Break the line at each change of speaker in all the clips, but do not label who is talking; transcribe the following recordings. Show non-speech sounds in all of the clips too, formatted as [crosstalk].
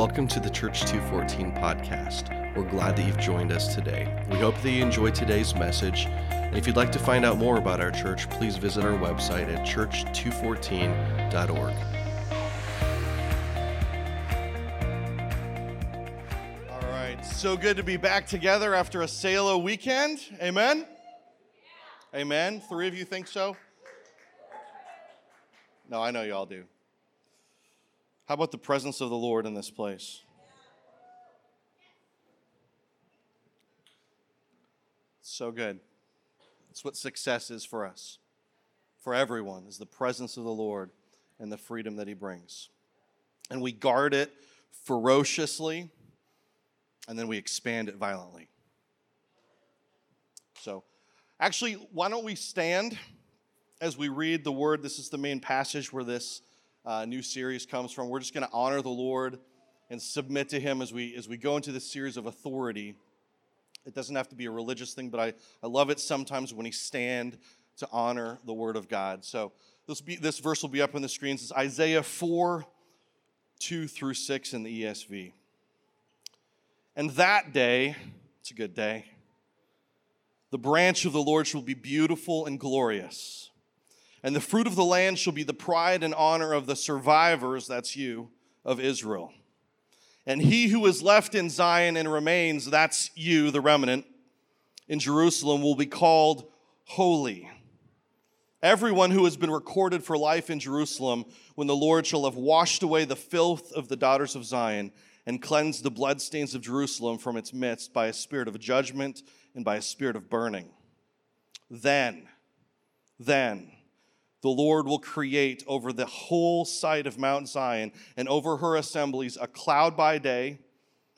Welcome to the Church 214 podcast. We're glad that you've joined us today. We hope that you enjoyed today's message. And if you'd like to find out more about our church, please visit our website at church214.org.
All right, so good to be back together after a Salo weekend. Amen? Amen. Three of you think so? No, I know you all do. How about the presence of the Lord in this place? So good. That's what success is for us, for everyone, is the presence of the Lord and the freedom that He brings. And we guard it ferociously, and then we expand it violently. So, actually, why don't we stand as we read the word? This is the main passage where this uh, new series comes from. We're just going to honor the Lord and submit to Him as we as we go into this series of authority. It doesn't have to be a religious thing, but I, I love it sometimes when we stand to honor the Word of God. So this, be, this verse will be up on the screens. It's Isaiah 4 2 through 6 in the ESV. And that day, it's a good day, the branch of the Lord shall be beautiful and glorious and the fruit of the land shall be the pride and honor of the survivors, that's you, of Israel. And he who is left in Zion and remains, that's you, the remnant, in Jerusalem, will be called holy. Everyone who has been recorded for life in Jerusalem, when the Lord shall have washed away the filth of the daughters of Zion and cleansed the bloodstains of Jerusalem from its midst by a spirit of judgment and by a spirit of burning. Then, then, the Lord will create over the whole site of Mount Zion and over her assemblies a cloud by day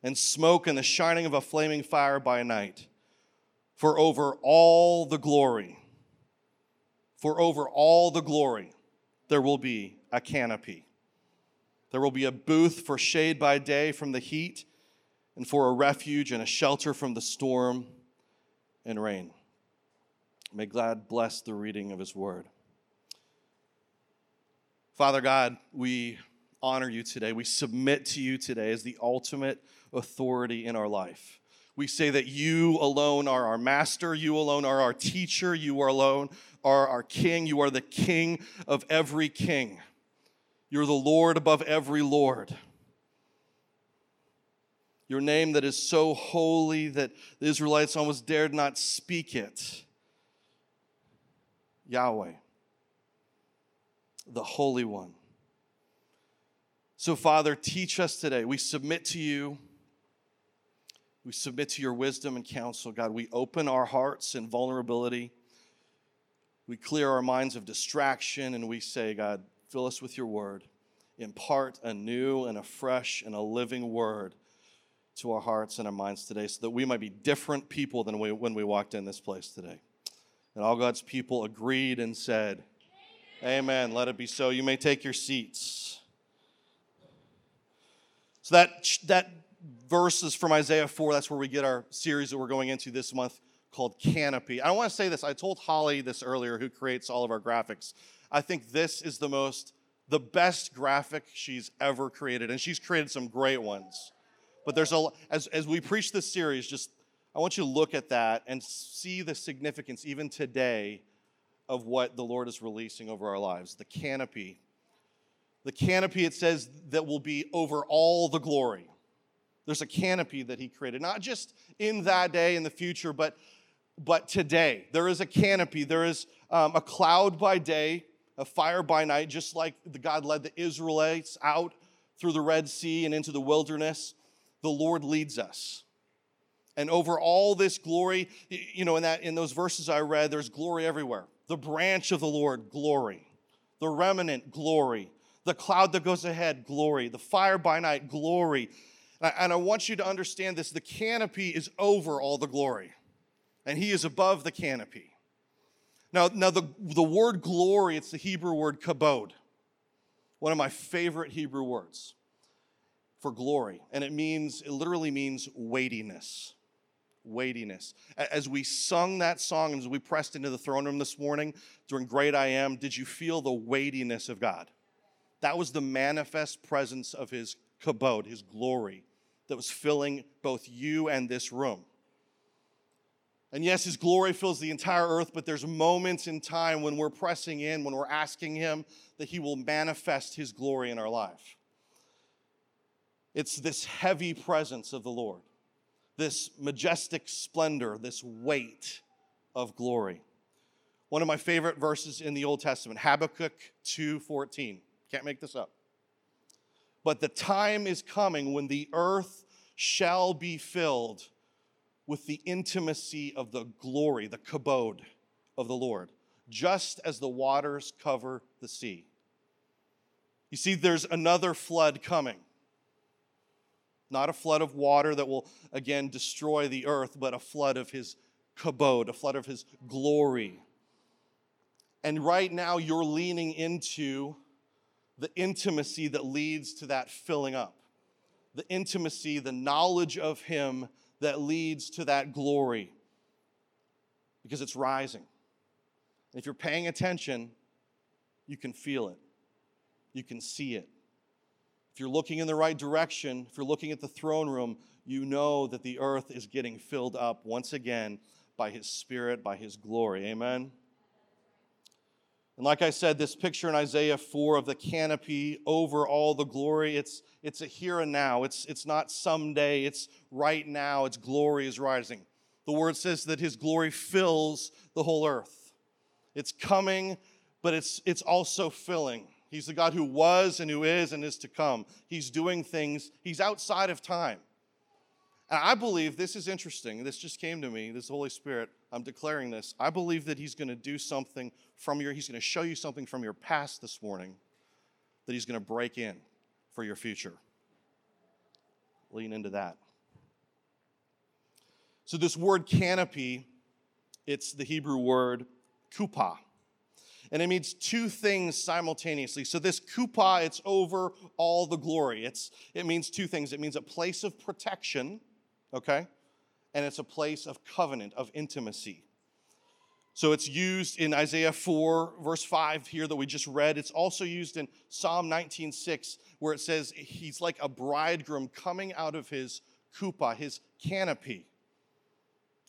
and smoke and the shining of a flaming fire by night. For over all the glory, for over all the glory, there will be a canopy. There will be a booth for shade by day from the heat and for a refuge and a shelter from the storm and rain. May God bless the reading of his word. Father God, we honor you today. We submit to you today as the ultimate authority in our life. We say that you alone are our master, you alone are our teacher, you alone are our king, you are the king of every king. You're the Lord above every Lord. Your name that is so holy that the Israelites almost dared not speak it. Yahweh the Holy One. So, Father, teach us today. We submit to you. We submit to your wisdom and counsel, God. We open our hearts in vulnerability. We clear our minds of distraction and we say, God, fill us with your word. Impart a new and a fresh and a living word to our hearts and our minds today so that we might be different people than we, when we walked in this place today. And all God's people agreed and said, Amen. Let it be so. You may take your seats. So that that verse is from Isaiah 4. That's where we get our series that we're going into this month called Canopy. I want to say this. I told Holly this earlier, who creates all of our graphics. I think this is the most, the best graphic she's ever created, and she's created some great ones. But there's a, as, as we preach this series, just I want you to look at that and see the significance even today of what the Lord is releasing over our lives the canopy. The canopy, it says, that will be over all the glory. There's a canopy that He created, not just in that day in the future, but, but today. There is a canopy. There is um, a cloud by day, a fire by night, just like the God led the Israelites out through the Red Sea and into the wilderness. The Lord leads us and over all this glory you know in that in those verses i read there's glory everywhere the branch of the Lord, glory. The remnant, glory. The cloud that goes ahead, glory. The fire by night, glory. And I want you to understand this the canopy is over all the glory, and He is above the canopy. Now, now the, the word glory, it's the Hebrew word kabod, one of my favorite Hebrew words for glory. And it means, it literally means weightiness weightiness. As we sung that song and as we pressed into the throne room this morning during Great I Am, did you feel the weightiness of God? That was the manifest presence of His kabod, his glory that was filling both you and this room. And yes, his glory fills the entire earth, but there's moments in time when we're pressing in, when we're asking him that he will manifest his glory in our life. It's this heavy presence of the Lord, this majestic splendor, this weight of glory. One of my favorite verses in the Old Testament, Habakkuk 2:14. Can't make this up. But the time is coming when the earth shall be filled with the intimacy of the glory, the kabod of the Lord, just as the waters cover the sea. You see, there's another flood coming. Not a flood of water that will again destroy the earth, but a flood of his kabod, a flood of his glory. And right now, you're leaning into the intimacy that leads to that filling up, the intimacy, the knowledge of him that leads to that glory because it's rising. And if you're paying attention, you can feel it, you can see it. If you're looking in the right direction, if you're looking at the throne room, you know that the earth is getting filled up once again by His Spirit, by His glory. Amen. And like I said, this picture in Isaiah 4 of the canopy over all the glory, it's, it's a here and now. It's, it's not someday, it's right now. Its glory is rising. The word says that his glory fills the whole earth. It's coming, but it's, it's also filling. He's the God who was and who is and is to come. He's doing things, he's outside of time. And I believe this is interesting. This just came to me, this Holy Spirit. I'm declaring this. I believe that He's going to do something from your, He's going to show you something from your past this morning that He's going to break in for your future. Lean into that. So, this word canopy, it's the Hebrew word chuppah. And it means two things simultaneously. So this chuppah, it's over all the glory. It's, it means two things. It means a place of protection, okay? And it's a place of covenant, of intimacy. So it's used in Isaiah 4, verse 5 here that we just read. It's also used in Psalm 19:6, where it says he's like a bridegroom coming out of his chuppah, his canopy.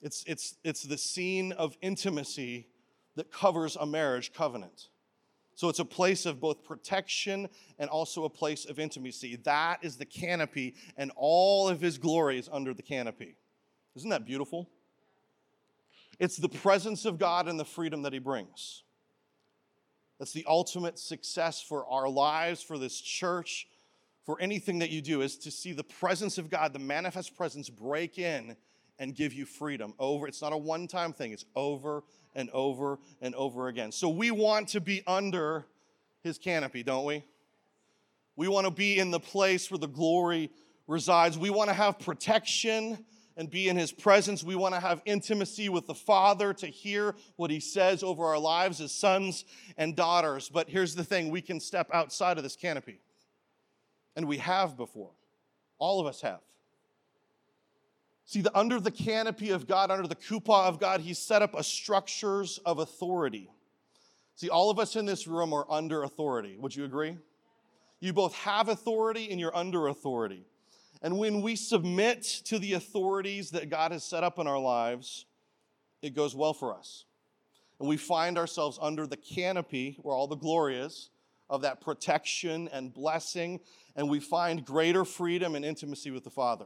It's, it's, it's the scene of intimacy that covers a marriage covenant. So it's a place of both protection and also a place of intimacy. That is the canopy, and all of his glory is under the canopy. Isn't that beautiful? It's the presence of God and the freedom that he brings. That's the ultimate success for our lives, for this church, for anything that you do, is to see the presence of God, the manifest presence, break in and give you freedom over. It's not a one time thing, it's over and over and over again. So we want to be under his canopy, don't we? We want to be in the place where the glory resides. We want to have protection and be in his presence. We want to have intimacy with the Father to hear what he says over our lives as sons and daughters. But here's the thing we can step outside of this canopy. And we have before. All of us have. See, the, under the canopy of God, under the chuppah of God, He set up a structures of authority. See, all of us in this room are under authority. Would you agree? You both have authority and you're under authority. And when we submit to the authorities that God has set up in our lives, it goes well for us. And we find ourselves under the canopy where all the glory is of that protection and blessing, and we find greater freedom and intimacy with the Father.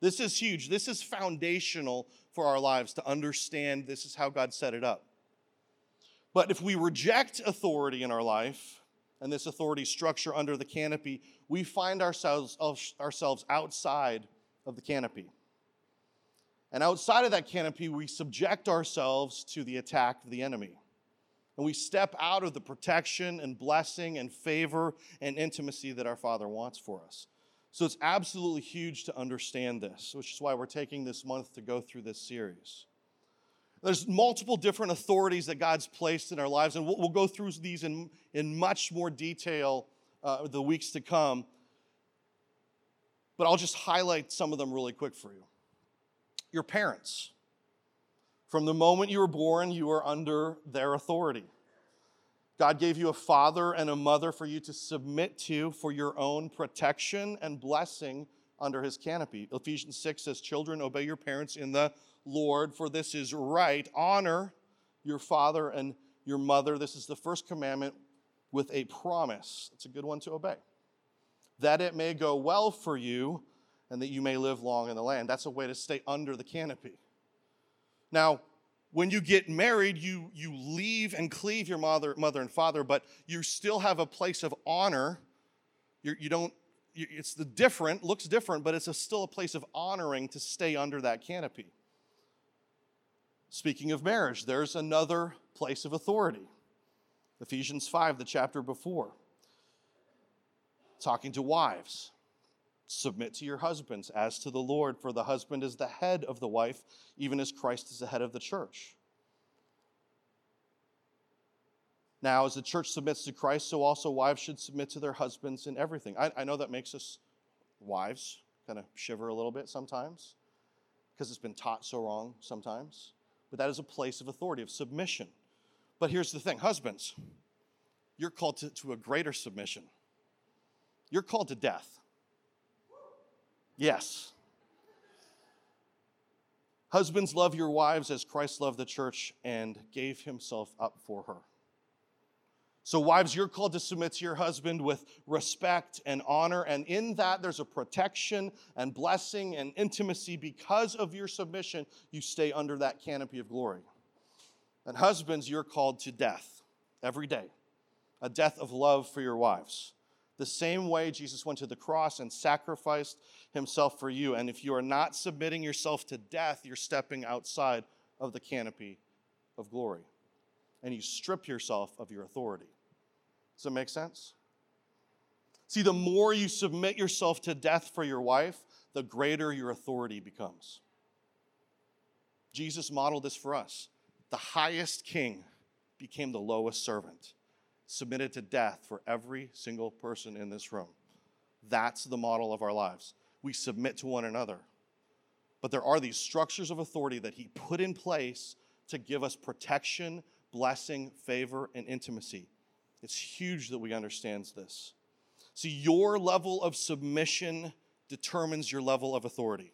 This is huge. This is foundational for our lives to understand this is how God set it up. But if we reject authority in our life and this authority structure under the canopy, we find ourselves, ourselves outside of the canopy. And outside of that canopy, we subject ourselves to the attack of the enemy. And we step out of the protection and blessing and favor and intimacy that our Father wants for us. So it's absolutely huge to understand this, which is why we're taking this month to go through this series. There's multiple different authorities that God's placed in our lives, and we'll, we'll go through these in, in much more detail uh, the weeks to come. But I'll just highlight some of them really quick for you. Your parents. From the moment you were born, you are under their authority. God gave you a father and a mother for you to submit to for your own protection and blessing under his canopy. Ephesians 6 says, Children, obey your parents in the Lord, for this is right. Honor your father and your mother. This is the first commandment with a promise. It's a good one to obey. That it may go well for you and that you may live long in the land. That's a way to stay under the canopy. Now, when you get married, you, you leave and cleave your mother, mother and father, but you still have a place of honor. You're, you don't, it's the different, looks different, but it's a, still a place of honoring to stay under that canopy. Speaking of marriage, there's another place of authority. Ephesians 5, the chapter before, talking to wives. Submit to your husbands as to the Lord, for the husband is the head of the wife, even as Christ is the head of the church. Now, as the church submits to Christ, so also wives should submit to their husbands in everything. I, I know that makes us wives kind of shiver a little bit sometimes because it's been taught so wrong sometimes. But that is a place of authority, of submission. But here's the thing husbands, you're called to, to a greater submission, you're called to death. Yes. Husbands, love your wives as Christ loved the church and gave himself up for her. So, wives, you're called to submit to your husband with respect and honor. And in that, there's a protection and blessing and intimacy. Because of your submission, you stay under that canopy of glory. And, husbands, you're called to death every day a death of love for your wives the same way Jesus went to the cross and sacrificed himself for you. And if you are not submitting yourself to death, you're stepping outside of the canopy of glory. And you strip yourself of your authority. Does that make sense? See, the more you submit yourself to death for your wife, the greater your authority becomes. Jesus modeled this for us. The highest king became the lowest servant submitted to death for every single person in this room. That's the model of our lives. We submit to one another. But there are these structures of authority that He put in place to give us protection, blessing, favor, and intimacy. It's huge that we understand this. See, your level of submission determines your level of authority.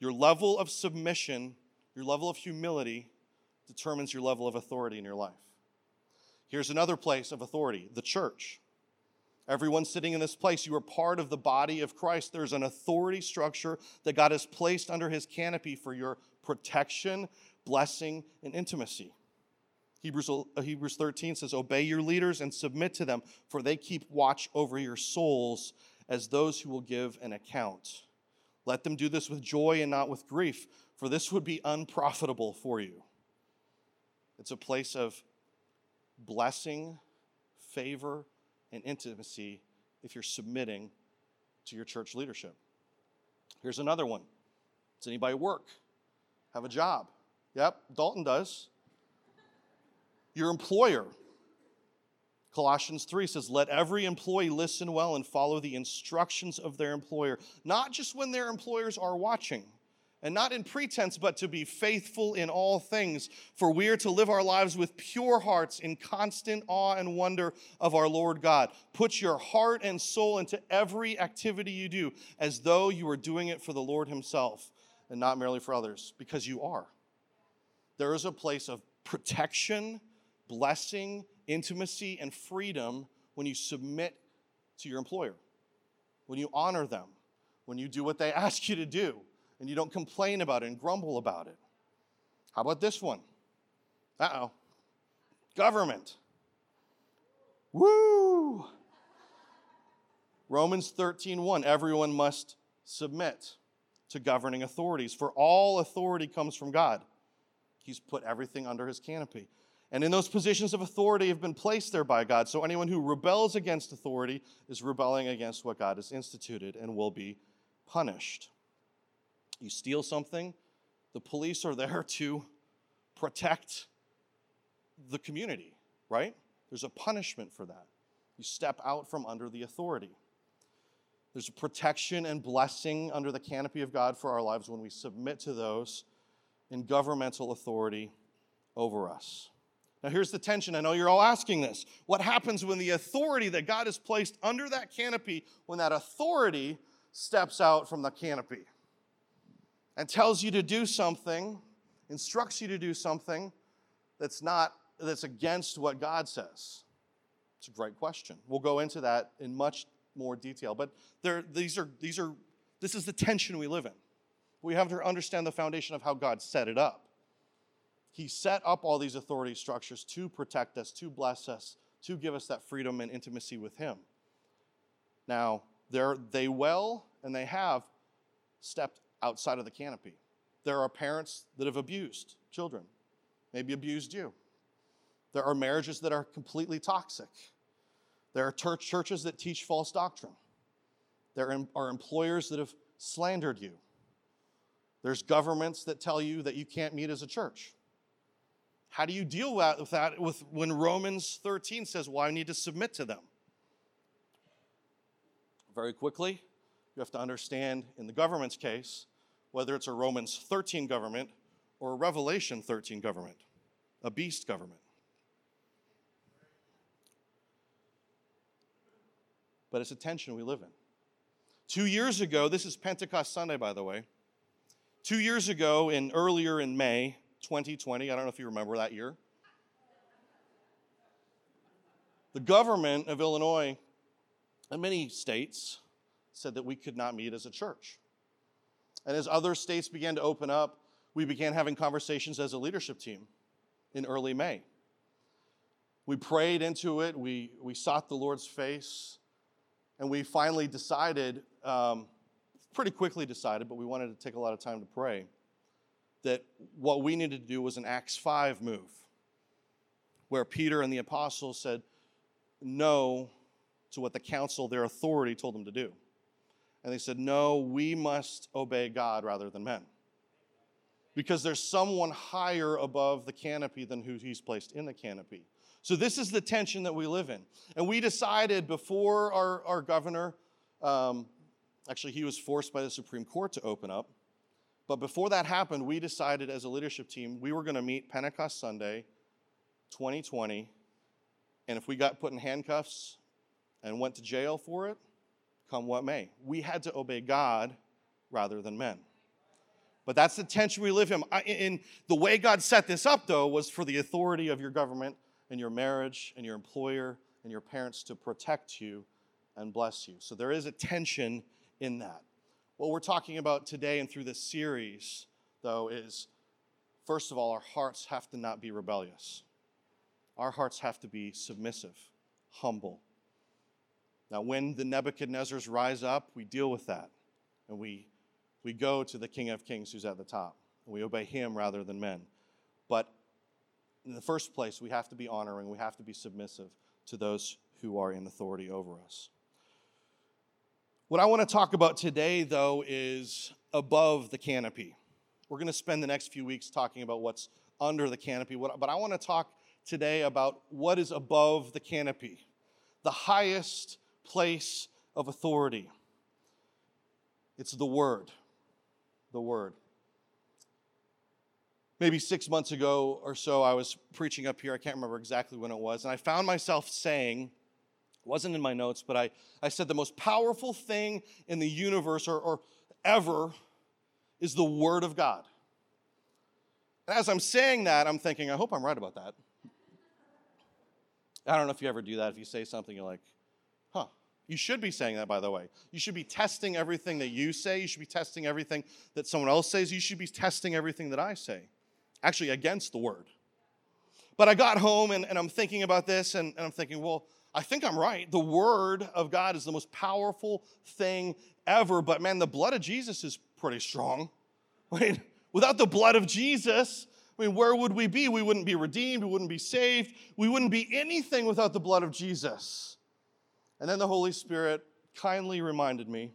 Your level of submission, your level of humility determines your level of authority in your life. Here's another place of authority the church. Everyone sitting in this place, you are part of the body of Christ. There's an authority structure that God has placed under his canopy for your protection, blessing, and intimacy. Hebrews, uh, Hebrews 13 says, Obey your leaders and submit to them, for they keep watch over your souls as those who will give an account. Let them do this with joy and not with grief, for this would be unprofitable for you. It's a place of blessing, favor, and intimacy if you're submitting to your church leadership. Here's another one. Does anybody work? Have a job? Yep, Dalton does. Your employer. Colossians 3 says, Let every employee listen well and follow the instructions of their employer, not just when their employers are watching and not in pretense, but to be faithful in all things. For we are to live our lives with pure hearts in constant awe and wonder of our Lord God. Put your heart and soul into every activity you do as though you were doing it for the Lord Himself and not merely for others, because you are. There is a place of protection, blessing, intimacy, and freedom when you submit to your employer, when you honor them, when you do what they [laughs] ask you to do and you don't complain about it and grumble about it. How about this one? Uh oh. Government. Woo! Romans 13, 1. Everyone must submit to governing authorities, for all authority comes from God. He's put everything under his canopy. And in those positions of authority have been placed there by God. So anyone who rebels against authority is rebelling against what God has instituted and will be punished you steal something, the police are there [laughs] to protect the community, right? There's a punishment for that. You step out from under the authority. There's a protection and blessing under the canopy of God for our lives when we submit to those in governmental authority over us. Now, here's the tension. I know you're all asking this. What happens when the authority that God has placed under that canopy, when that authority steps out from the canopy and tells you to do something, instructs you to do something that's not, that's against what God says? It's a great question. We'll go into that in much more detail. But there, these are, these are, this is the tension we live in. We have to understand the foundation of how God set it up. He set up all these authority structures to protect us, to bless us, to give us that freedom and intimacy with Him. Now, they will and they have stepped outside of the canopy. There are parents that have abused children, maybe abused you. There are marriages that are completely toxic. There are churches that teach false doctrine. There are employers that have slandered you. There's governments that tell you that you can't meet as a church. How do you deal with that with when Romans 13 says, Well, I need to submit to them? Very quickly, you have to understand in the government's case, whether it's a Romans 13 government or a Revelation 13 government, a beast government. But it's a tension we live in. Two years ago, this is Pentecost Sunday, by the way. Two years ago, in earlier in May, 2020. I don't know if you remember that year. The government of Illinois and many states said that we could not meet as a church. And as other states began to open up, we began having conversations as a leadership team in early May. We prayed into it, we, we sought the Lord's face, and we finally decided, um, pretty quickly decided, but we wanted to take a lot of time to pray that what we needed to do was an Acts 5 move, where Peter and the apostles said no to what the council, their authority, told them to do. And they said, No, we must obey God rather than men. Because there's someone higher above the canopy than who he's placed in the canopy. So, this is the tension that we live in. And we decided before our, our governor, um, actually, he was forced by the Supreme Court to open up but before that happened, we decided as a leadership team we were going to meet Pentecost Sunday 2020. And if we got put in handcuffs and went to jail for it, come what may, we had to obey God rather than men. But that's the tension we live in. In the way God set this up, though, was for the authority of your government and your marriage and your employer and your parents to protect you and bless you. So there is a tension in that. What we're talking about today and through this series, though, is first of all, our hearts have to not be rebellious. Our hearts have to be submissive, humble. Now, when the Nebuchadnezzars rise up, we deal with that. And we, we go to the King of Kings who's at the top. And we obey him rather than men. But in the first place, we have to be honoring, we have to be submissive to those who are in authority over us. What I want to talk about today, though, is above the canopy. We're going to spend the next few weeks talking about what's under the canopy, but I want to talk today about what is above the canopy, the highest place of authority. It's the Word. The Word. Maybe six months ago or so, I was preaching up here. I can't remember exactly when it was. And I found myself saying, wasn't in my notes, but I, I said the most powerful thing in the universe or, or ever is the Word of God. And as I'm saying that, I'm thinking, I hope I'm right about that. I don't know if you ever do that. If you say something, you're like. You should be saying that, by the way. You should be testing everything that you say. You should be testing everything that someone else says. You should be testing everything that I say, actually, against the Word. But I got home and, and I'm thinking about this, and, and I'm thinking, well, I think I'm right. The Word of God is the most powerful thing ever. But man, the blood of Jesus is pretty strong. [laughs] Right? Without the blood of Jesus, I mean, where would we be? We wouldn't be redeemed. We wouldn't be saved. We wouldn't be anything without the blood of Jesus. And then the Holy Spirit kindly reminded me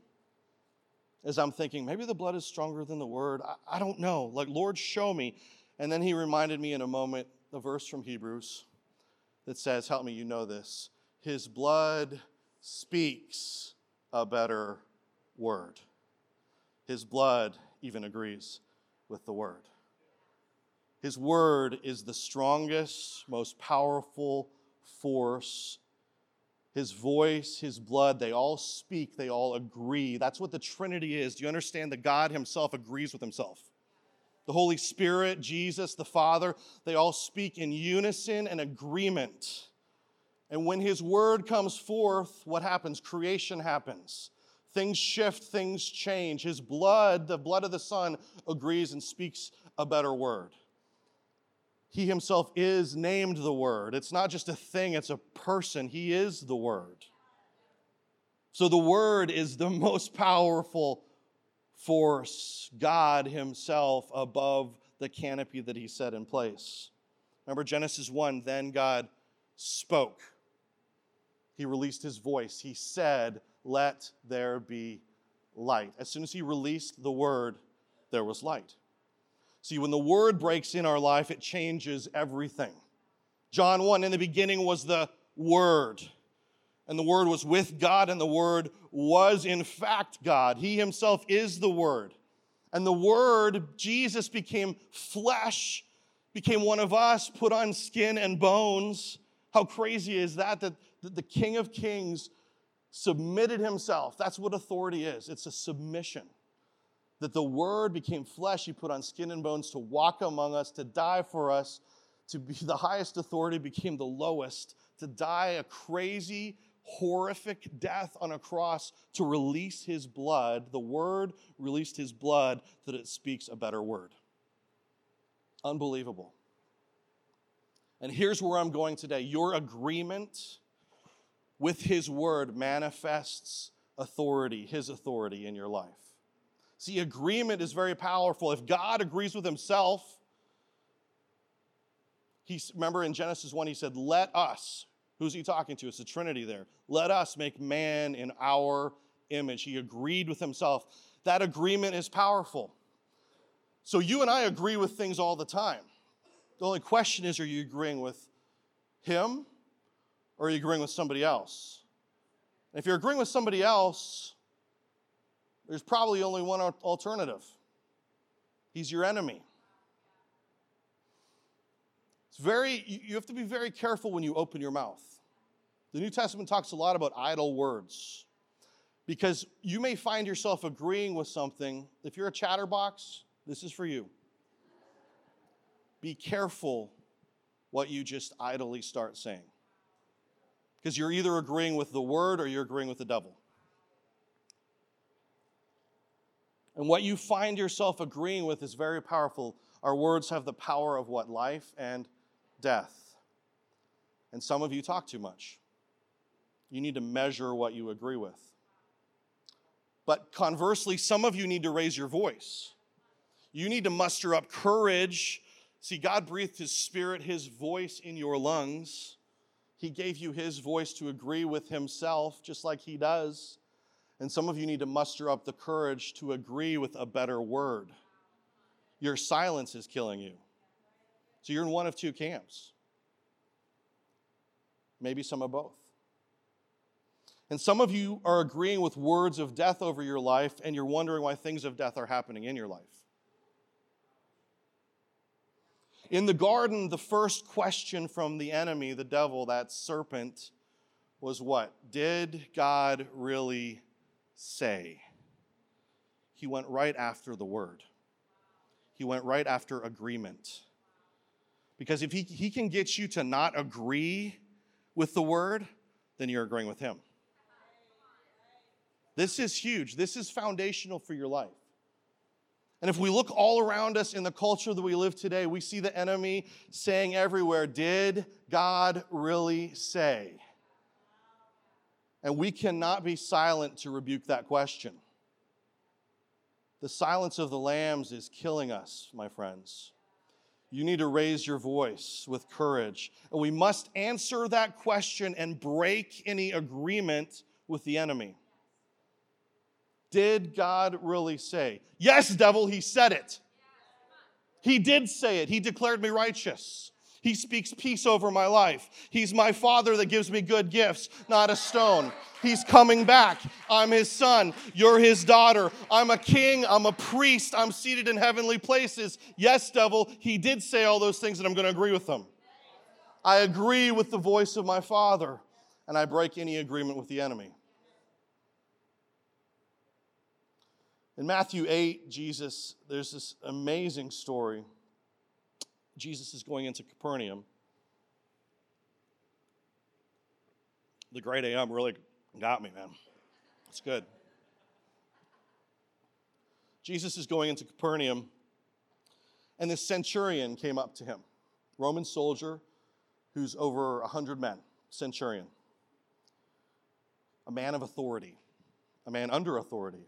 as I'm thinking, maybe the blood is stronger than the word. I, I don't know. Like, Lord, show me. And then he reminded me in a moment a verse from Hebrews that says, Help me, you know this his blood speaks a better word. His blood even agrees with the word. His word is the strongest, most powerful force. His voice, his blood, they all speak, they all agree. That's what the Trinity is. Do you understand that God himself agrees with himself? The Holy Spirit, Jesus, the Father, they all speak in unison and agreement. And when his word comes forth, what happens? Creation happens. Things shift, things change. His blood, the blood of the Son, agrees and speaks a better word. He himself is named the Word. It's not just a thing, it's a person. He is the Word. So the Word is the [laughs] most powerful force, God Himself above the canopy that He set in place. Remember Genesis 1 then God spoke. He released His voice. He said, Let there be light. As soon as He released the Word, there was light. See, when the word breaks in our life, it changes everything. John 1 In the beginning was the Word, and the Word was with God, and the Word was in fact God. He Himself is the Word. And the Word, Jesus, became flesh, became one of us, put on skin and bones. How crazy is that? That the King of Kings submitted Himself. That's what authority is it's a submission that the Word became flesh, He put on skin and bones to walk among us, to die for us, to be [laughs] the highest authority, became the lowest, to die a crazy, horrific death on a cross to release His blood. The Word released His blood that it speaks a better word. Unbelievable. And here's where I'm going today. Your agreement with His Word manifests authority, His authority in your life. See, agreement is very powerful. If God agrees with himself, he, remember in Genesis 1, he said, Let us, who's he talking to? It's the Trinity there. Let us make man in our image. He agreed with himself. That agreement is powerful. So you and I agree with things all the time. The only question is are you agreeing with him or are you agreeing with somebody else? if you're agreeing with somebody else, there's probably only one alternative He's your enemy. It's very, you have to be very careful when you open your mouth. The New Testament talks a lot about idle words because you may find yourself agreeing with something. If you're a chatterbox, this is for you. Be careful what you just idly start saying because you're either agreeing with the word or you're agreeing with the devil. And what you find yourself agreeing with is very powerful. Our words have the power of what? Life and death. And some of you talk too much. You need to measure what you agree with. But conversely, some of you need to raise your voice. You need to muster up courage. See, God breathed His Spirit, His voice in your lungs. He gave you His voice to agree with Himself, just like He does. And some of you need to muster up the courage to agree with a better word. Your silence is killing you. So you're in one of two camps. Maybe some of both. And some of you are agreeing with words of death over your life, and you're wondering why things of death are happening in your life. In the garden, the first question from the enemy, the devil, that serpent, was what? Did God really say. He went right after the word, he went right after agreement. Because if he, he can get you to not agree with the word, then you're agreeing with him. This is huge. This is foundational for your life. And if we look all around us in the culture that we live today, we see the enemy saying everywhere, Did God really say? And we cannot be silent to rebuke that question. The silence of the lambs is killing us, my friends. You need to raise your voice with courage. And we must answer that question and break any agreement with the enemy. Did God really say? Yes, devil, he said it. He did say it. He declared me righteous. He speaks peace over my life. He's my father that gives me good gifts, not a stone. He's coming back. I'm his son. You're his daughter. I'm a king. I'm a priest. I'm seated in heavenly places. Yes, devil, he did say all those things, and I'm going to agree with them. I agree with the voice of my father, and I break any agreement with the enemy. In Matthew 8, Jesus, there's this amazing story. Jesus is going into Capernaum. The great AM really got me, man. It's good. Jesus is going into Capernaum, and this centurion came up to him, Roman soldier who's over 100 men, centurion, a man of authority, a man under authority.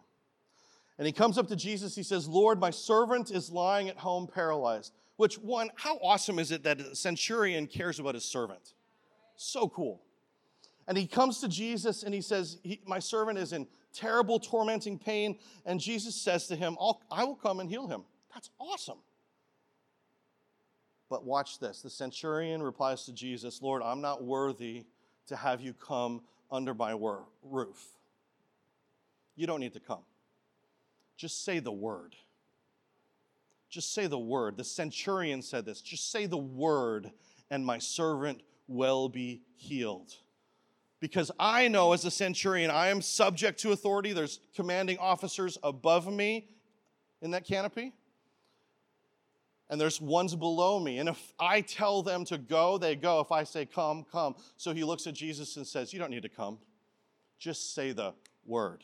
And he comes up to Jesus. He says, Lord, my servant is lying at home paralyzed. Which, one, how awesome is it that a centurion cares about his servant? So cool. And he comes to Jesus and he says, My servant is in terrible, tormenting pain. And Jesus says to him, I will come and heal him. That's awesome. But watch this. The centurion replies to Jesus, Lord, I'm not worthy to have you come under my roof. You don't need to come. Just say the word. Just say the word. The centurion said this. Just say the word, and my servant will be healed. Because I know as a centurion, I am subject to authority. There's commanding officers above me in that canopy, and there's ones below me. And if I tell them to go, they go. If I say, come, come. So he looks at Jesus and says, You don't need to come. Just say the word.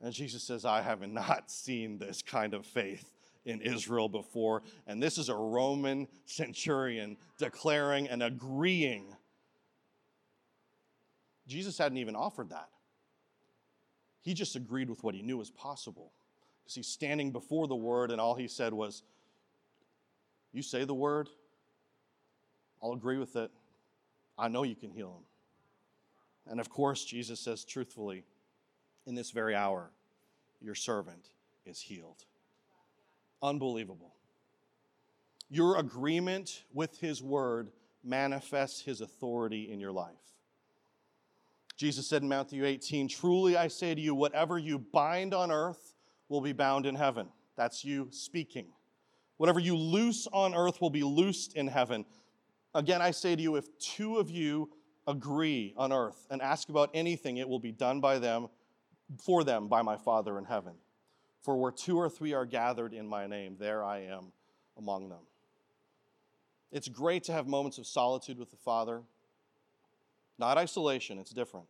And Jesus says, I have not [laughs] seen this kind of faith in Israel before. And this is a Roman centurion declaring and agreeing. Jesus hadn't even offered that. He just agreed with what he knew was possible. Because he's standing before the word, and all he said was, You say the word, I'll agree with it. I know you can heal him. And of course, Jesus says truthfully, in this very hour, your servant is healed. Unbelievable. Your agreement with his word manifests his authority in your life. Jesus said in Matthew 18, Truly I say to you, whatever you bind on earth will be bound in heaven. That's you speaking. Whatever you loose on earth will be loosed in heaven. Again, I say to you, if two of you agree on earth and ask about anything, it will be done by them for them by my Father in heaven. For where two or three are gathered in my name, there I am among them. It's great to have moments of solitude with the Father. Not isolation, it's different.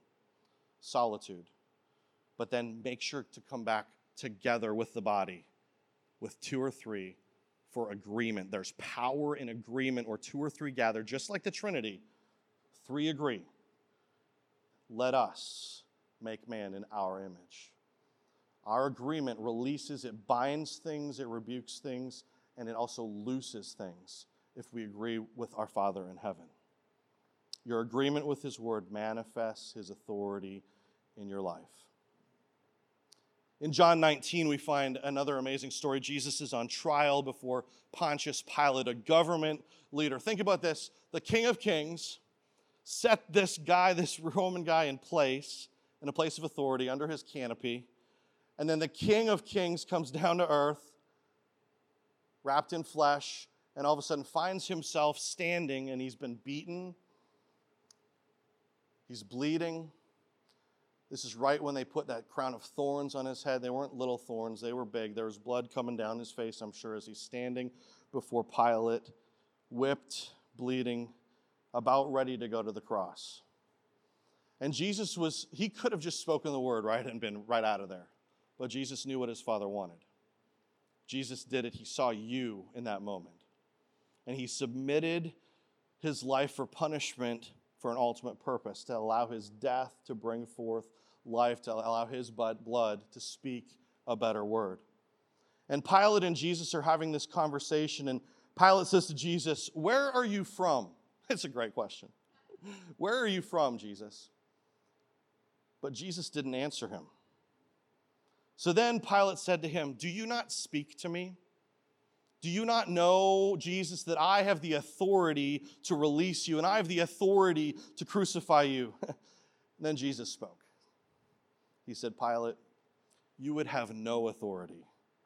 Solitude. But then make sure to come back together with the body, with two or three for agreement. There's power in agreement or two or three gather, just like the Trinity. Three agree. Let us make man in our image. Our agreement releases, it binds things, it rebukes things, and it also looses things if we agree with our Father in heaven. Your agreement with His Word manifests His authority in your life. In John 19, we find another amazing story. Jesus is on trial before Pontius Pilate, a government leader. Think about this the King of Kings set this guy, this [laughs] Roman guy, in place in a place of authority under his canopy. And then the King of Kings comes [laughs] down to earth, wrapped in flesh, and all of a sudden finds himself standing and he's been beaten. He's bleeding. This is right when they put that crown of thorns on his head. They weren't little thorns, they were big. There was blood coming down his face, I'm sure, as he's standing before Pilate, whipped, bleeding, about ready to go to the cross. And Jesus was, he could have just spoken the word, right, and been right out of there. But Jesus knew what his father wanted. Jesus did it. He saw you in that moment. And he submitted his life for punishment for an ultimate purpose to allow his death to bring forth life, to allow his blood to speak a better word. And Pilate and Jesus are having this conversation, and Pilate says to Jesus, Where are you from? [laughs] It's a great question. Where are you from, Jesus? But Jesus didn't answer him. So then Pilate said to him, Do you not speak to me? Do you not know, Jesus, that I have the authority to release you and I have the authority to crucify you? [laughs] then Jesus spoke. He said, Pilate, you would have no authority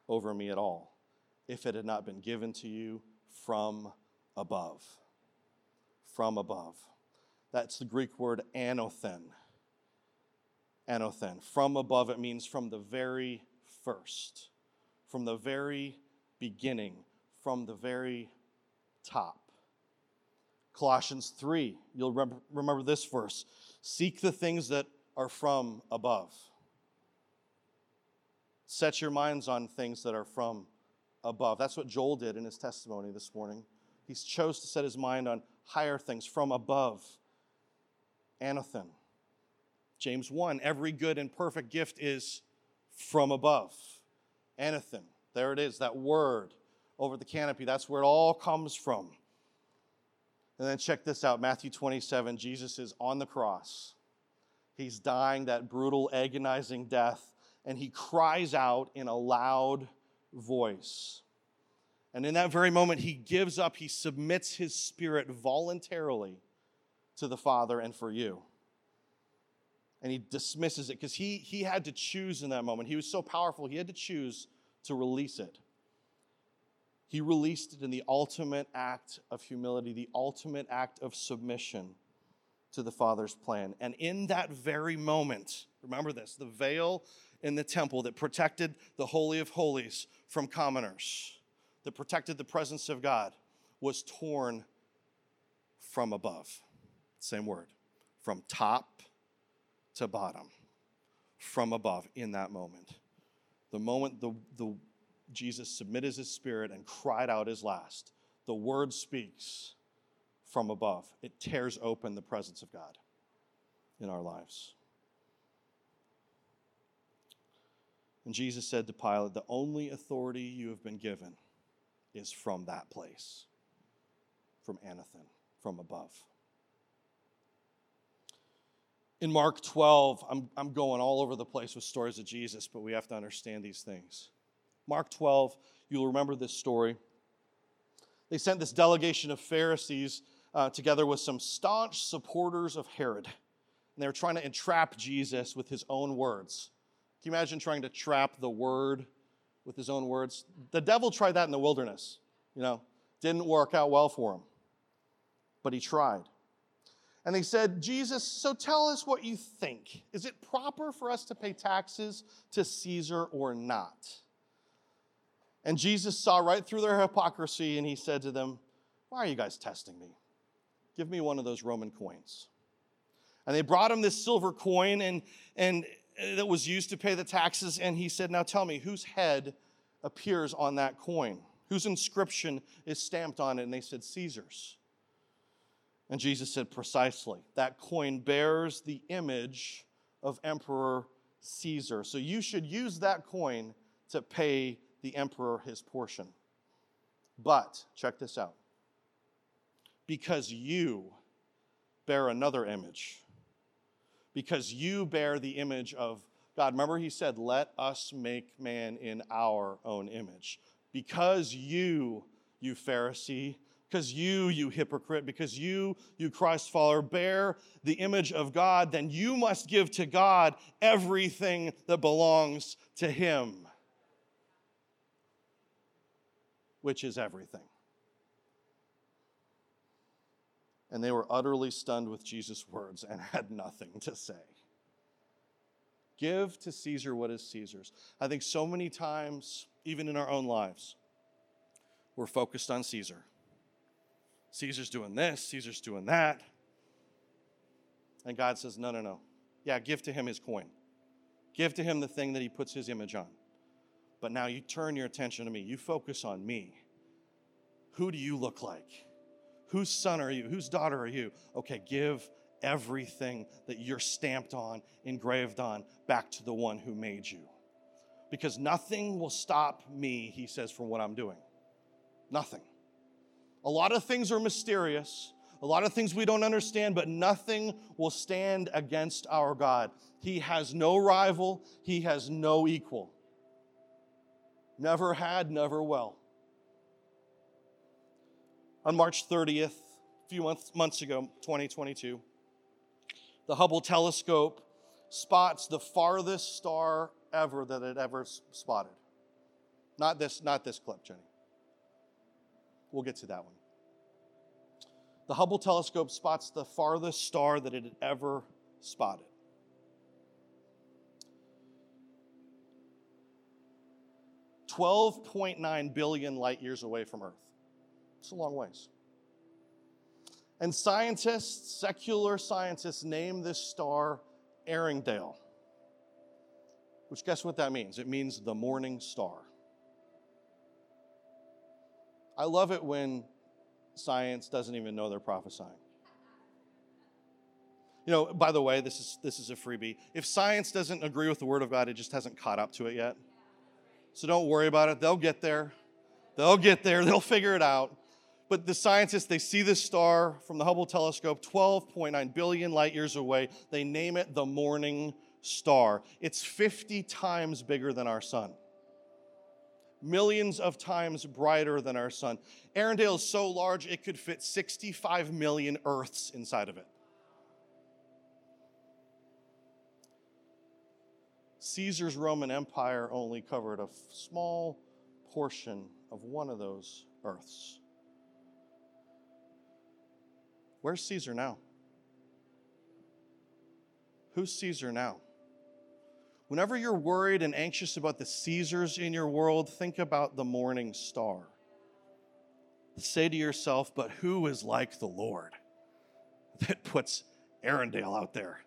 over me at all if it had not been given to you from above. From above. That's the Greek word anothen. Anothen. From above, it means from the very first, from the very beginning from the very top. Colossians 3, you'll remember this verse seek the things that are from above. Set your minds on things that are from above. That's what Joel did in his testimony this morning. He chose to set his mind on higher things from above. Anothen. James 1, every good and perfect gift is from above. Anothen. There it is, that word over the canopy. That's where it all comes from. And then check this out Matthew 27, Jesus is on the cross. He's dying that brutal, agonizing death, and he cries out in a loud voice. And in that very moment, he gives up, he submits his spirit voluntarily to the Father and for you. And he dismisses it because he, he had to choose in that moment. He was so powerful, he had to choose to release it. He released it in the ultimate act of humility, the ultimate act of submission to the Father's plan. And in that very moment, remember this the veil in the temple that protected the Holy of Holies from commoners, that protected the presence of God, was torn from above. Same word, from top to bottom, from above in that moment. The moment the, the Jesus submitted his spirit and cried out his last. The word speaks from above, it tears open the presence of God in our lives. And Jesus said to Pilate, The only authority you have been given is from that place, from Anothen, from above. In Mark 12, I'm, I'm going all over the place with stories of Jesus, but we have to understand these things. Mark 12, you'll remember this story. They sent this delegation of Pharisees uh, together with some staunch supporters of Herod. And they were trying to entrap Jesus with his own words. Can you imagine trying to trap the word with his own words? The devil tried that in the wilderness, you know, didn't work out well for him, but he tried. And they said, Jesus, so tell us what you think. Is it proper for us to pay taxes to Caesar or not? And Jesus saw right through their hypocrisy and he said to them, Why are you guys testing me? Give me one of those Roman coins. And they brought him this silver coin and, and that was used to pay the taxes. And he said, Now tell me, whose head appears on that coin? Whose inscription is stamped on it? And they said, Caesar's. And Jesus said, Precisely. That coin bears the image of Emperor Caesar. So you should use that coin to pay the emperor his portion. But, check this out because you bear another image, because you bear the image of God. Remember, he said, Let us make man in our own image. Because you, you Pharisee, because you, you hypocrite, because you, you Christ follower, bear the image of God, then you must give to God everything that belongs to Him. which is everything. And they were utterly stunned with Jesus' words and [laughs] had nothing to say. Give to Caesar what is Caesar's. I think so many times, even in our own lives, we're focused on Caesar. Caesar's doing this, Caesar's doing that. And God says, no, no, no. Yeah, give to him his coin. Give to him the thing that he puts his image on. But now you turn your attention to me. You focus on me. Who do you look like? Whose son are you? Whose daughter are you? Okay, give everything that you're stamped on, engraved on, back to the one who made you. Because nothing will stop me, he says, from what I'm doing. Nothing. A lot of things are mysterious, a lot of things we don't understand, but nothing will stand against our God. He has no rival, he has no equal. Never had, never will. On March 30th, a few months, months ago, 2022, the Hubble telescope spots the farthest star ever that it ever spotted. Not this, not this clip, Jenny. We'll get to that one. The Hubble telescope spots the farthest star that it had ever spotted. Twelve point nine billion light years away from Earth. It's a long ways. And scientists, secular scientists, name this star Earendel. Which, guess what that means? It means the morning star. I love it when science doesn't even know they're prophesying. You know, by the way, this is this is a freebie. If science doesn't agree with the word of God, it just hasn't caught up to it yet. So don't worry about it. They'll get there. They'll get there. [laughs] They'll figure it out. But the scientists, they see this star from the Hubble telescope 12.9 billion light years away. They name it the morning star. It's 50 times bigger than our sun, millions of times brighter than our sun. Earendel is so large, it could fit 65 million Earths inside of it. Caesar's Roman Empire only covered a small portion of one of those Earths. Where's Caesar now? Who's Caesar now? Whenever you're worried and anxious about the Caesars in your world, think about the morning star. Say to yourself, but who is like the Lord [laughs] that puts Earendel out there,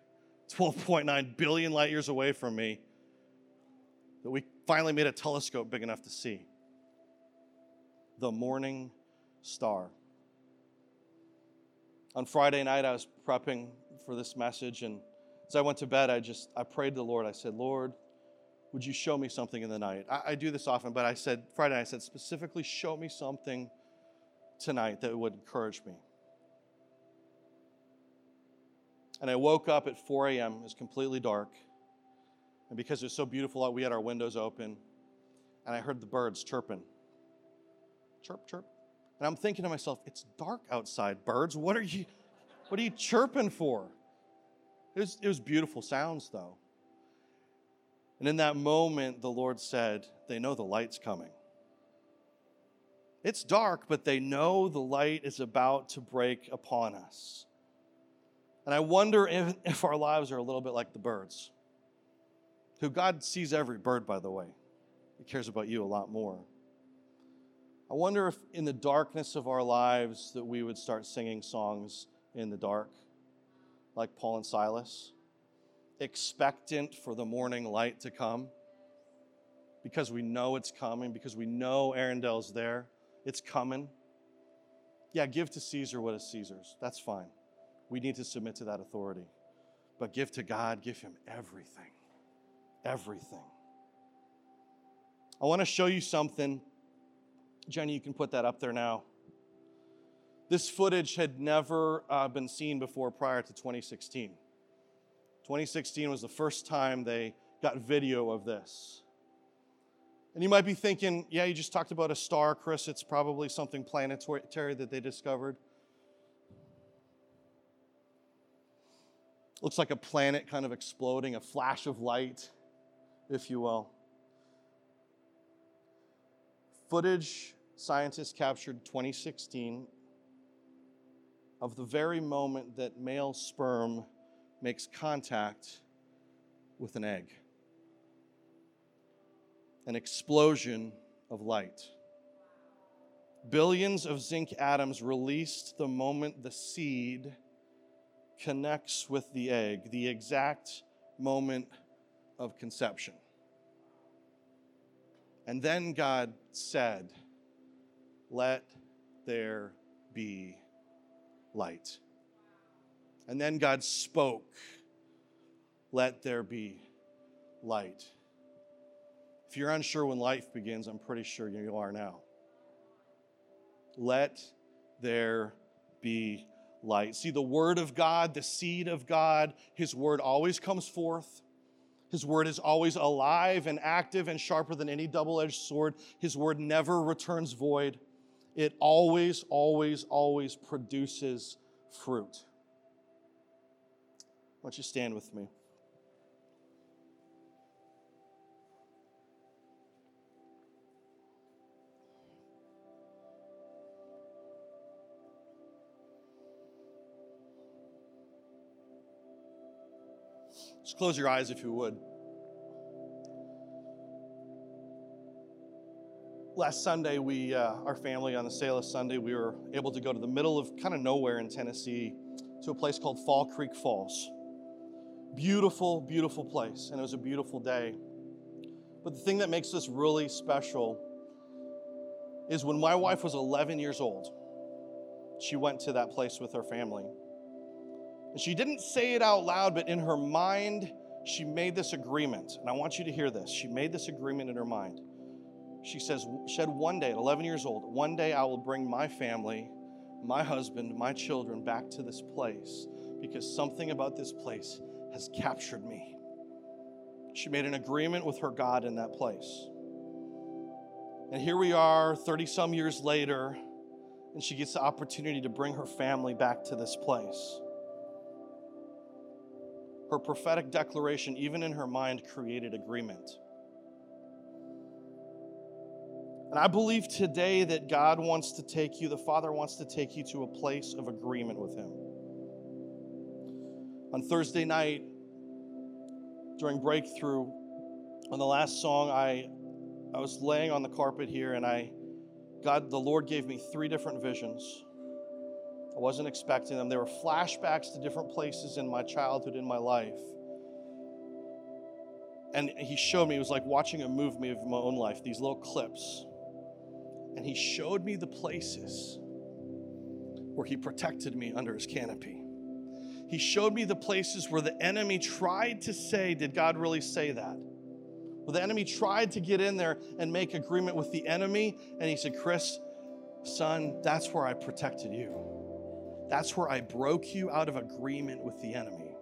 12.9 billion light years away from me, that we finally made a telescope big enough to see? The morning star on Friday night, I was prepping for this message, and as I went to bed, I just I prayed to the Lord. I said, Lord, would you show me something in the night? I, I do this often, but I said Friday, I said specifically, show me something tonight that would encourage me. And I woke up at 4 a.m. It was completely dark. And because it was so beautiful out, we had our windows open. And I heard the birds chirping. Chirp, chirp. And I'm thinking to myself, it's dark outside, birds. What are you what are you chirping for? It was, it was beautiful sounds though. And in that moment, the Lord said, They know the light's coming. It's dark, but they know the light is about to break upon us. And I wonder if, if our lives are a little bit like the birds, who God sees every bird, by the way. He cares about you a lot more. I wonder if in the darkness of our lives that we would start singing songs in the dark, like Paul and Silas, expectant for the morning light to come, because we know it's coming, because we know Earendel's there, it's coming. Yeah, give to Caesar what is Caesar's. That's fine. We need to submit to that authority. But give to God, give him everything. Everything. I want to show you something Jenny, you can put that up there now. This footage had never uh, been seen before prior to 2016. 2016 was the first time they got video of this. And you might be thinking, yeah, you just talked about a star, Chris. It's probably something planetary that they discovered. Looks like a planet kind of exploding, a flash of light, if you will footage scientists captured 2016 of the very moment that male sperm makes contact with an egg. An explosion of light. Billions of zinc atoms released the moment the seed connects with the egg, the exact moment of conception. And then God said, Let there be light. And then God spoke, Let there be light. If you're unsure when life begins, I'm pretty sure you are now. Let there be light. See, the Word of God, the seed of God, His Word always comes forth. His word is always alive and active and sharper than any double edged sword. His word never returns void. It always, always, always produces fruit. Why don't you stand with me? Just close your eyes if you would. Last Sunday, we, uh, our family on the Sailor Sunday, we were able to go to the middle of kind of nowhere in Tennessee to a place called Fall Creek Falls. Beautiful, beautiful place, and it was a beautiful day. But the thing that makes this really special is when my wife was 11 years old, she went to that place with her family. And she didn't say it out loud, but in her mind, she made this agreement. And I want you to hear this. She made this agreement in her mind. She says, said one day at 11 years old, one day I will bring my family, my husband, my children back to this place because something about this place has captured me. She made an agreement with her God in that place. And here we are, 30 some years later, and she gets the opportunity to bring her family back to this place her prophetic declaration, even in her mind, created agreement. And I believe today that God wants to take you, the Father wants to take you to a place of agreement with Him. On Thursday night, during breakthrough, on the last song, I, I was laying on the carpet here and I, God, the Lord gave me three different visions. I wasn't expecting them. There were flashbacks to different places in my childhood, in my life. And he showed me, it was like watching a movie of my own life, these little clips. And he showed me the places where he protected me under his canopy. He showed me the places where the enemy tried to say, Did God really say that? Where the enemy tried to get in there and make agreement with the enemy. And he said, Chris, son, that's where I protected you. That's where I broke you out of agreement with the enemy.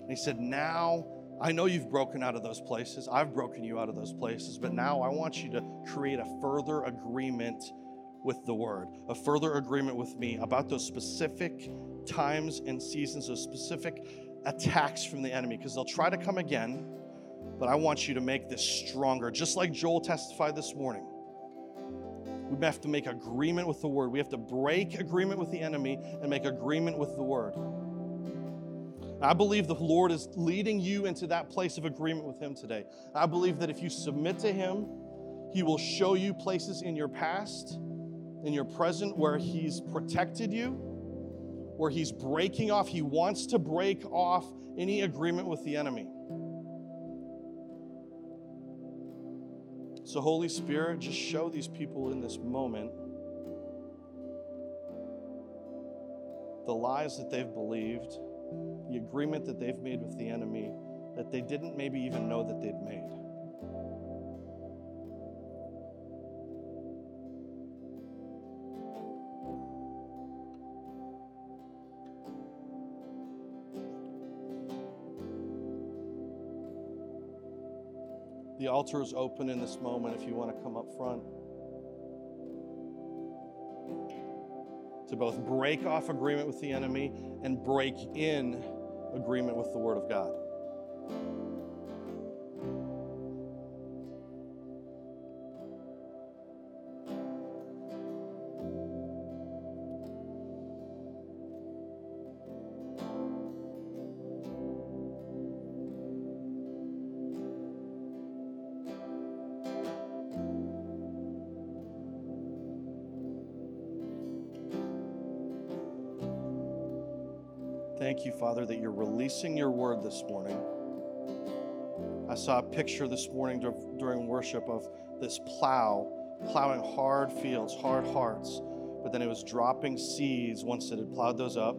And he said, Now I know you've broken out of those places. I've broken you out of those places, but now I want you to create a further agreement with the word, a further agreement with me about those specific times and seasons, those specific attacks from the enemy, because they'll try to come again, but I want you to make this stronger, just like Joel testified this morning. We have to make agreement with the word. We have to break agreement with the enemy and make agreement with the word. I believe the Lord is leading you into that place of agreement with Him today. I believe that if you submit to Him, He will show you places in your past, in your present, where He's protected you, where He's breaking off. He wants to break off any agreement with the enemy. So, Holy Spirit, just show these people in this moment the lies that they've believed, the agreement that they've made with the enemy that they didn't maybe even know that they'd made. The altar is open in this moment if you want to come up front. To both break off agreement with the enemy and break in agreement with the Word of God. You're releasing your word this morning. I saw a picture this morning during worship of this plow plowing hard fields, hard hearts, but then it was dropping seeds once it had plowed those up.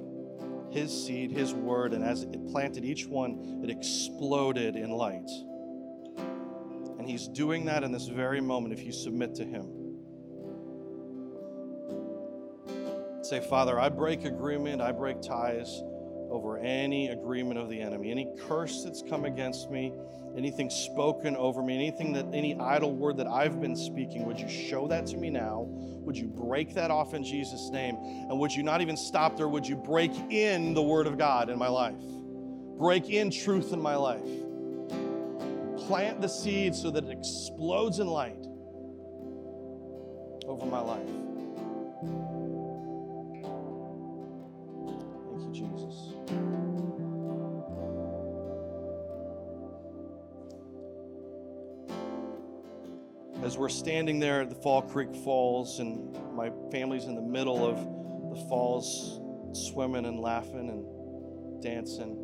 His seed, His word, and as it planted each one, it exploded in light. And He's doing that in this very moment if you submit to Him. Say, Father, I break agreement, I break ties over any agreement of the enemy, any curse that's come against me, anything spoken over me, anything that any idle word that I've been speaking, would you show that to me now? Would you break that off in Jesus' name? And would you not even stop there? Would you break in the word of God in my life? Break in truth in my life. Plant the seed so that it explodes in light over my life. As we're standing there at the Fall Creek Falls, and my family's in the middle of the falls, swimming and laughing and dancing.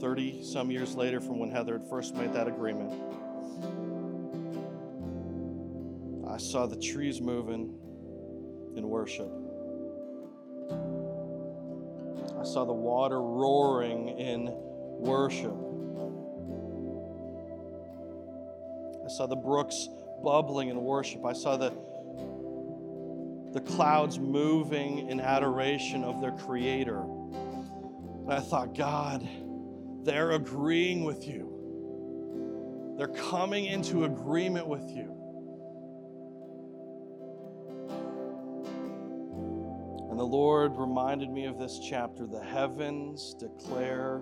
30 some years later from when Heather had first made that agreement, I saw the trees moving in worship. I saw the water roaring in worship. I saw the brooks bubbling in worship. I saw the, the clouds moving in adoration of their Creator. And I thought, God, they're agreeing with you. They're coming into agreement with you. And the Lord reminded me of this chapter the heavens declare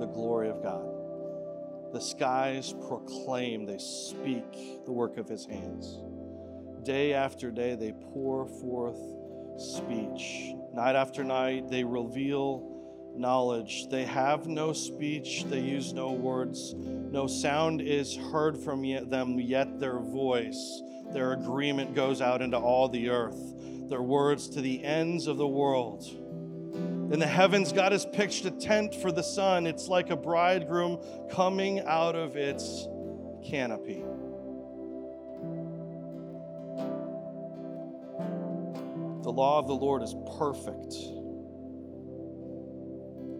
the glory of God, the skies proclaim, they speak the work of his hands. Day after day, they pour forth speech. Night after night, they reveal knowledge. They have no speech, they use no words. No sound is heard from them, yet their voice, their agreement goes out into all the earth their words to the ends of the world. In the heavens, God has pitched a tent for the sun. It's like a bridegroom coming out of its canopy. The law of the Lord is perfect,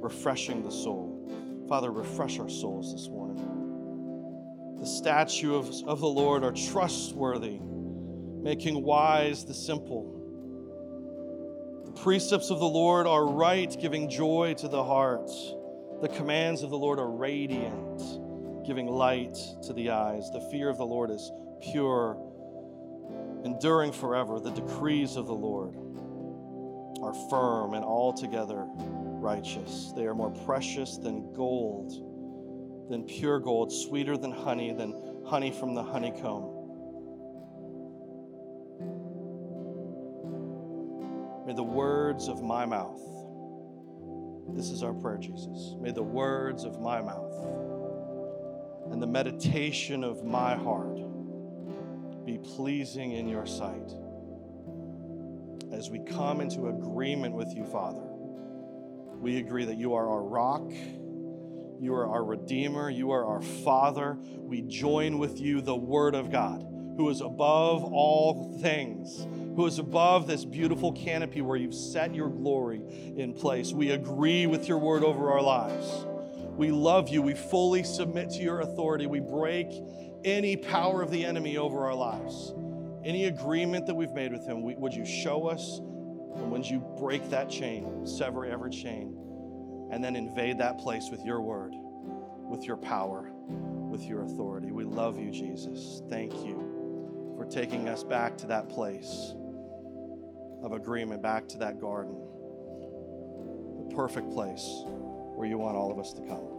refreshing the soul. Father, refresh our souls this morning. The statutes of, of the Lord are trustworthy, making wise the simple precepts of the Lord are right, giving joy to the heart. The commands of the Lord are radiant, giving light to the eyes. The fear of the Lord is pure, enduring forever. The decrees of the Lord are firm and altogether righteous. They are more precious than gold, than pure gold, sweeter than honey, than honey from the honeycomb. May the words of my mouth, this is our prayer, Jesus. May the words of my mouth and the meditation of my heart be pleasing in your sight. As we come into agreement with you, Father, we agree that you are our rock. You are our Redeemer. You are our Father. We join with you, the Word of God, who is above all things who is above this beautiful canopy where you've set your glory in place. We agree with your word over our lives. We love you. We fully submit to your authority. We break any power of the enemy over our lives. Any agreement that we've made with him, we, would you show us? And would you break that chain, sever every chain, and then invade that place with your word, with your power, with your authority? We love you, Jesus. Thank you for taking us back to that place of agreement back to that garden, the perfect place where you want all of us to come.